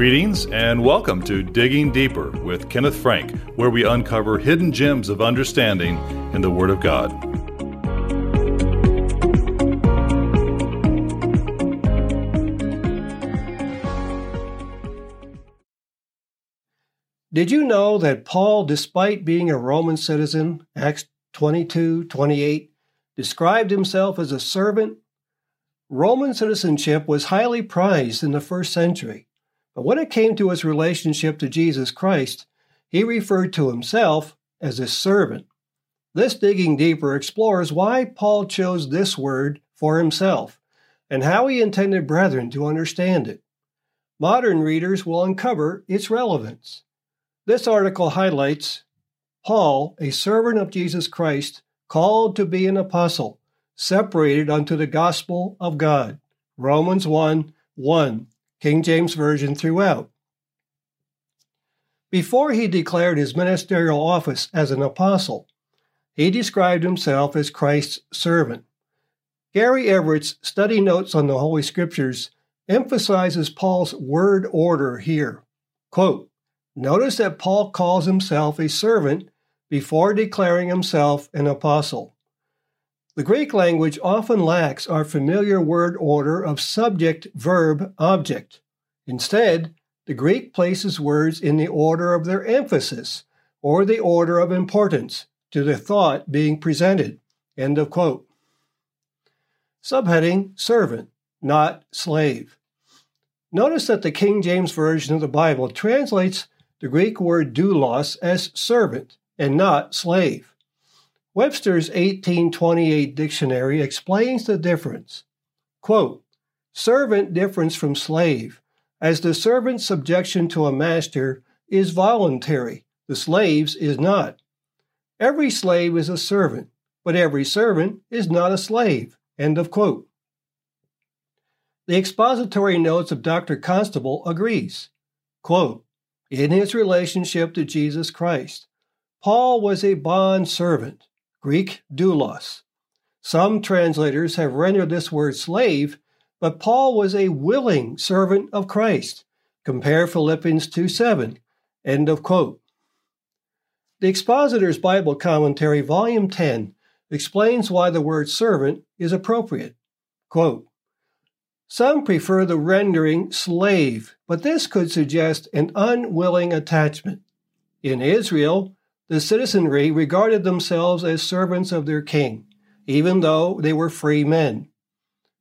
Greetings and welcome to Digging Deeper with Kenneth Frank, where we uncover hidden gems of understanding in the Word of God. Did you know that Paul, despite being a Roman citizen, Acts 22 28, described himself as a servant? Roman citizenship was highly prized in the first century, but when it came to his relationship to Jesus Christ, he referred to himself as a servant. This digging deeper explores why Paul chose this word for himself and how he intended brethren to understand it. Modern readers will uncover its relevance. This article highlights Paul, a servant of Jesus Christ, called to be an apostle, separated unto the gospel of God. Romans 1 1, King James Version throughout. Before he declared his ministerial office as an apostle, he described himself as Christ's servant. Gary Everett's study notes on the Holy Scriptures emphasizes Paul's word order here. Quote, Notice that Paul calls himself a servant before declaring himself an apostle. The Greek language often lacks our familiar word order of subject, verb, object. Instead, the Greek places words in the order of their emphasis or the order of importance to the thought being presented. End of quote. Subheading Servant, not slave. Notice that the King James Version of the Bible translates the Greek word doulos as servant and not slave. Webster's 1828 dictionary explains the difference. Quote, servant differs from slave, as the servant's subjection to a master is voluntary, the slave's is not. Every slave is a servant, but every servant is not a slave. End of quote. The expository notes of Dr. Constable agrees. Quote, in his relationship to Jesus Christ. Paul was a bond servant, Greek doulos. Some translators have rendered this word slave, but Paul was a willing servant of Christ. Compare Philippians 2 7. End of quote. The Expositor's Bible Commentary, Volume 10, explains why the word servant is appropriate. Quote, some prefer the rendering slave, but this could suggest an unwilling attachment. In Israel, the citizenry regarded themselves as servants of their king, even though they were free men.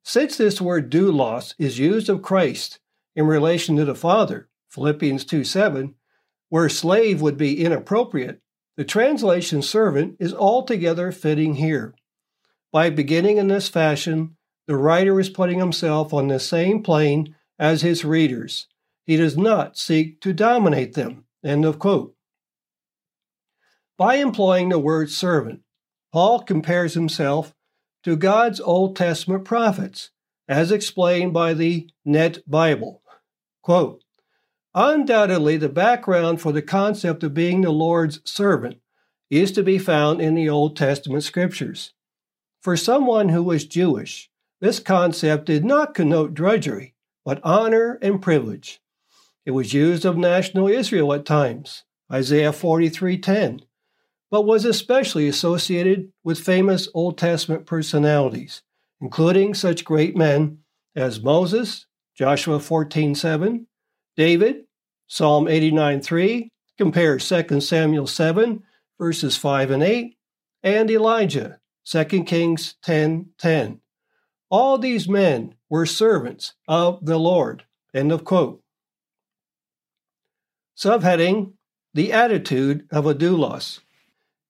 Since this word doulos is used of Christ in relation to the Father, Philippians 2 7, where slave would be inappropriate, the translation servant is altogether fitting here. By beginning in this fashion, the writer is putting himself on the same plane as his readers. He does not seek to dominate them. End of quote. By employing the word servant, Paul compares himself to God's Old Testament prophets, as explained by the Net Bible. Quote, Undoubtedly, the background for the concept of being the Lord's servant is to be found in the Old Testament scriptures. For someone who was Jewish, this concept did not connote drudgery, but honor and privilege. It was used of national Israel at times, Isaiah 43:10, but was especially associated with famous Old Testament personalities, including such great men as Moses, Joshua 14:7, David, Psalm 89:3, compare 2 Samuel 7 verses 5 and 8, and Elijah, 2 Kings 10:10. All these men were servants of the Lord. End of quote. Subheading The Attitude of a Doulos.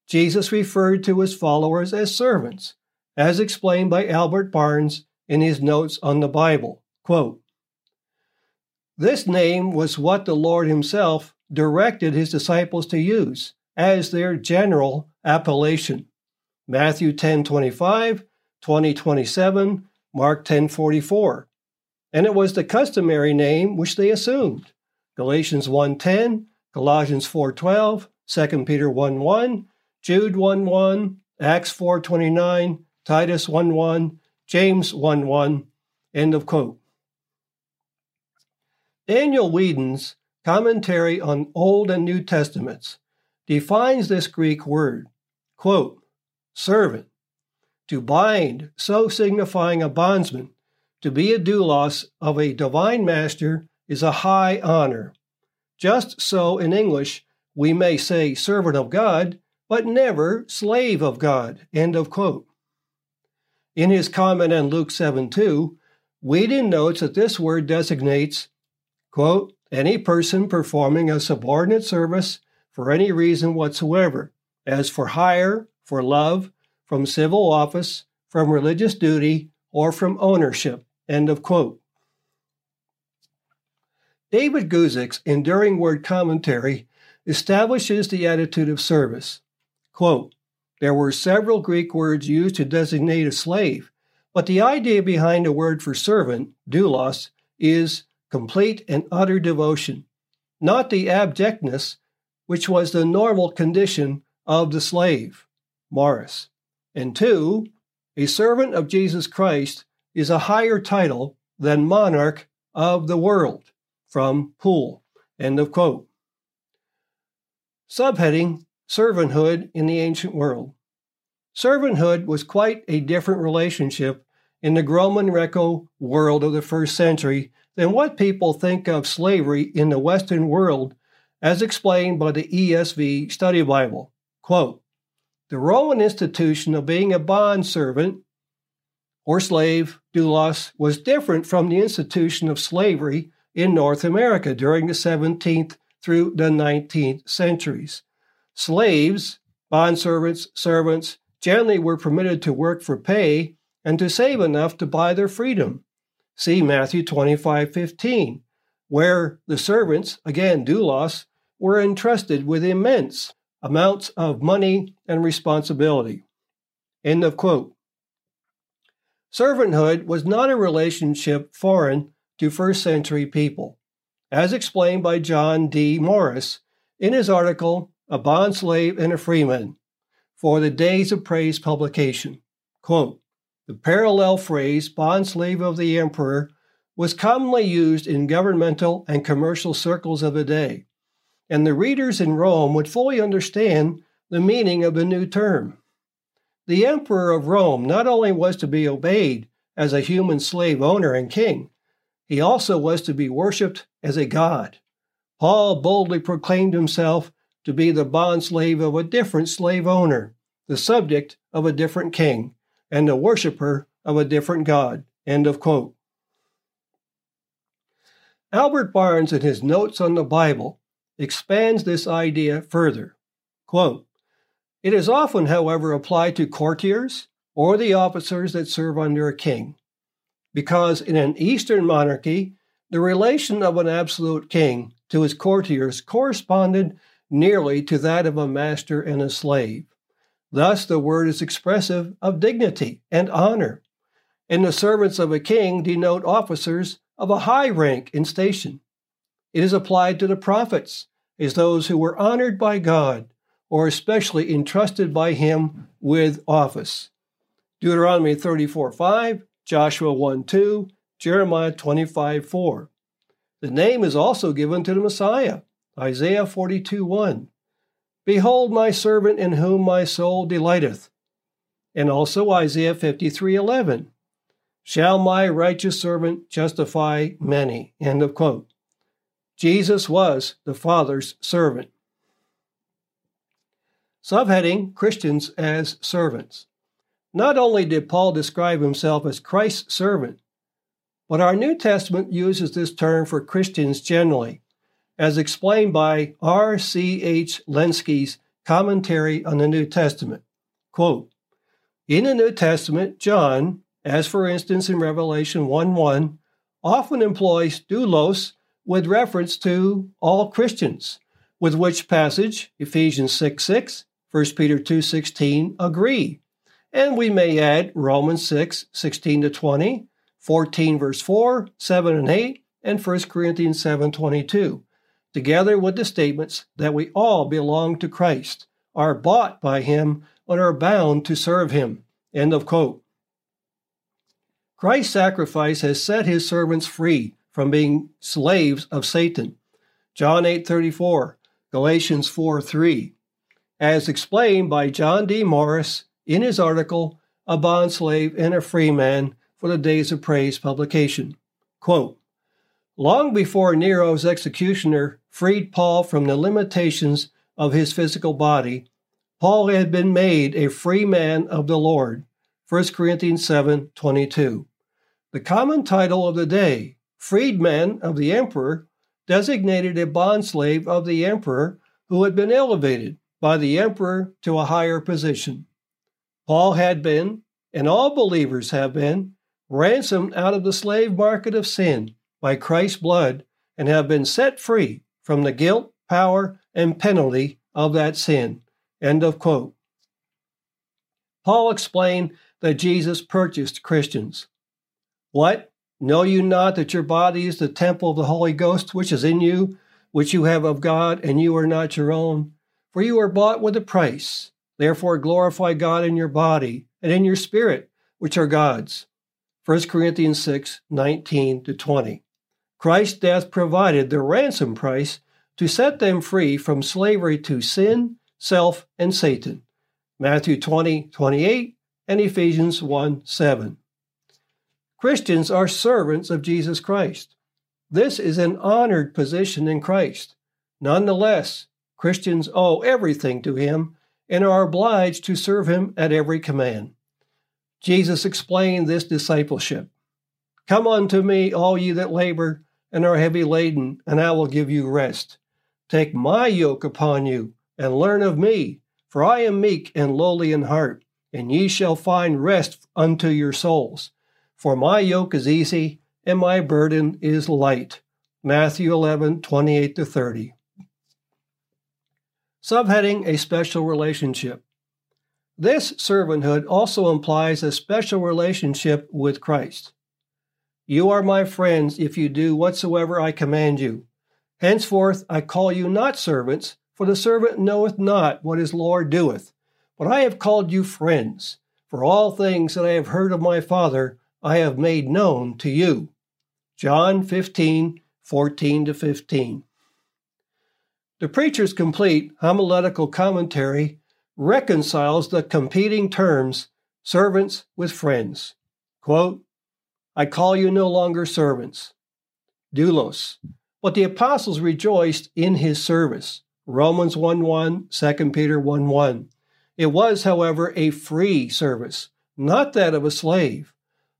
Jesus referred to his followers as servants, as explained by Albert Barnes in his notes on the Bible. Quote, this name was what the Lord Himself directed His disciples to use as their general appellation. Matthew 10 25, 20 27, Mark 10:44. And it was the customary name which they assumed. Galatians 1:10, Colossians 4:12, 2 Peter 1:1, Jude 1:1, Acts 4:29, Titus 1:1, James 1:1. End of quote. Daniel Whedon's commentary on Old and New Testaments defines this Greek word, quote, servant, to bind, so signifying a bondsman, to be a doulos of a divine master is a high honor. Just so in English, we may say servant of God, but never slave of God. End of quote. In his comment on Luke 7 2, Whedon notes that this word designates, quote, any person performing a subordinate service for any reason whatsoever, as for hire, for love, from civil office, from religious duty, or from ownership. End of quote. David Guzik's enduring word commentary establishes the attitude of service. Quote, there were several Greek words used to designate a slave, but the idea behind the word for servant, doulos, is complete and utter devotion, not the abjectness which was the normal condition of the slave, Morris. And two, a servant of Jesus Christ is a higher title than monarch of the world, from Poole. End of quote. Subheading Servanthood in the Ancient World. Servanthood was quite a different relationship in the Roman Greco world of the first century than what people think of slavery in the Western world, as explained by the ESV Study Bible. Quote, the Roman institution of being a bond servant or slave, doulos, was different from the institution of slavery in North America during the 17th through the 19th centuries. Slaves, bondservants, servants, generally were permitted to work for pay and to save enough to buy their freedom. See Matthew 25:15, where the servants, again doulos, were entrusted with immense amounts of money and responsibility. End of quote. Servanthood was not a relationship foreign to first century people, as explained by John D. Morris in his article A Bond Slave and a Freeman for the Days of Praise publication. Quote, the parallel phrase, bond slave of the emperor, was commonly used in governmental and commercial circles of the day and the readers in Rome would fully understand the meaning of the new term. The emperor of Rome not only was to be obeyed as a human slave owner and king, he also was to be worshiped as a god. Paul boldly proclaimed himself to be the bond slave of a different slave owner, the subject of a different king, and the worshiper of a different god. End of quote. Albert Barnes, in his Notes on the Bible, expands this idea further. Quote, it is often, however, applied to courtiers or the officers that serve under a king, because in an Eastern monarchy, the relation of an absolute king to his courtiers corresponded nearly to that of a master and a slave. Thus, the word is expressive of dignity and honor, and the servants of a king denote officers of a high rank and station. It is applied to the prophets as those who were honored by God or especially entrusted by Him with office. Deuteronomy 34 5, Joshua 1 2, Jeremiah 25 4. The name is also given to the Messiah, Isaiah 42 1. Behold my servant in whom my soul delighteth. And also Isaiah 53 11. Shall my righteous servant justify many? End of quote. Jesus was the Father's servant. Subheading Christians as servants. Not only did Paul describe himself as Christ's servant, but our New Testament uses this term for Christians generally, as explained by R. C. H. Lenski's commentary on the New Testament. Quote, in the New Testament, John, as for instance in Revelation 1 1, often employs doulos with reference to all Christians, with which passage Ephesians 6 6, 1 Peter 2 16 agree. And we may add Romans 6 16 to 20, 14 verse 4, 7 and 8, and 1 Corinthians 7 22, together with the statements that we all belong to Christ, are bought by him, and are bound to serve him. End of quote. Christ's sacrifice has set his servants free from being slaves of Satan. John 8:34, Galatians 4:3, as explained by John D. Morris in his article A Bondslave and a Free Man for the Days of Praise publication. Quote, Long before Nero's executioner freed Paul from the limitations of his physical body, Paul had been made a free man of the Lord. 1 Corinthians 7:22. The common title of the day, freedman of the emperor, designated a bondslave of the emperor who had been elevated by the emperor to a higher position. Paul had been, and all believers have been, ransomed out of the slave market of sin by Christ's blood and have been set free from the guilt, power, and penalty of that sin. End of quote. Paul explained that Jesus purchased Christians. What? Know you not that your body is the temple of the Holy Ghost which is in you, which you have of God, and you are not your own? For you are bought with a price. Therefore glorify God in your body and in your spirit, which are God's. 1 Corinthians 6 19 to 20. Christ's death provided the ransom price to set them free from slavery to sin, self, and Satan. Matthew 20 28 and Ephesians 1 7. Christians are servants of Jesus Christ. This is an honored position in Christ. Nonetheless, Christians owe everything to Him and are obliged to serve Him at every command. Jesus explained this discipleship Come unto me, all ye that labor and are heavy laden, and I will give you rest. Take my yoke upon you, and learn of me, for I am meek and lowly in heart, and ye shall find rest unto your souls. For my yoke is easy, and my burden is light. Matthew 11, 28 to 30. Subheading A Special Relationship. This servanthood also implies a special relationship with Christ. You are my friends if you do whatsoever I command you. Henceforth I call you not servants, for the servant knoweth not what his Lord doeth. But I have called you friends, for all things that I have heard of my Father I have made known to you. John 15, 14 to 15. The Preacher's Complete homiletical commentary reconciles the competing terms servants with friends. Quote, I call you no longer servants, doulos, but the apostles rejoiced in his service. Romans 1 1, 2 Peter 1 1. It was, however, a free service, not that of a slave.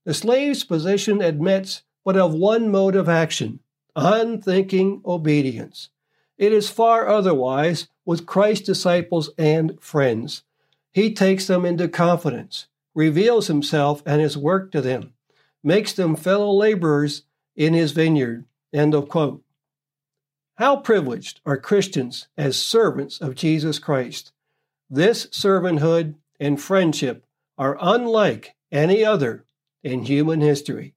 The slave's position admits but of one mode of action unthinking obedience. It is far otherwise with Christ's disciples and friends. He takes them into confidence, reveals himself and his work to them, makes them fellow laborers in his vineyard. End of quote. How privileged are Christians as servants of Jesus Christ? This servanthood and friendship are unlike any other in human history.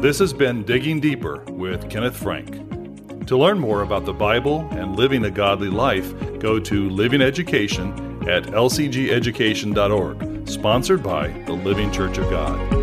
This has been Digging Deeper with Kenneth Frank. To learn more about the Bible and living a godly life, go to Living Education at lcgeducation.org, sponsored by the Living Church of God.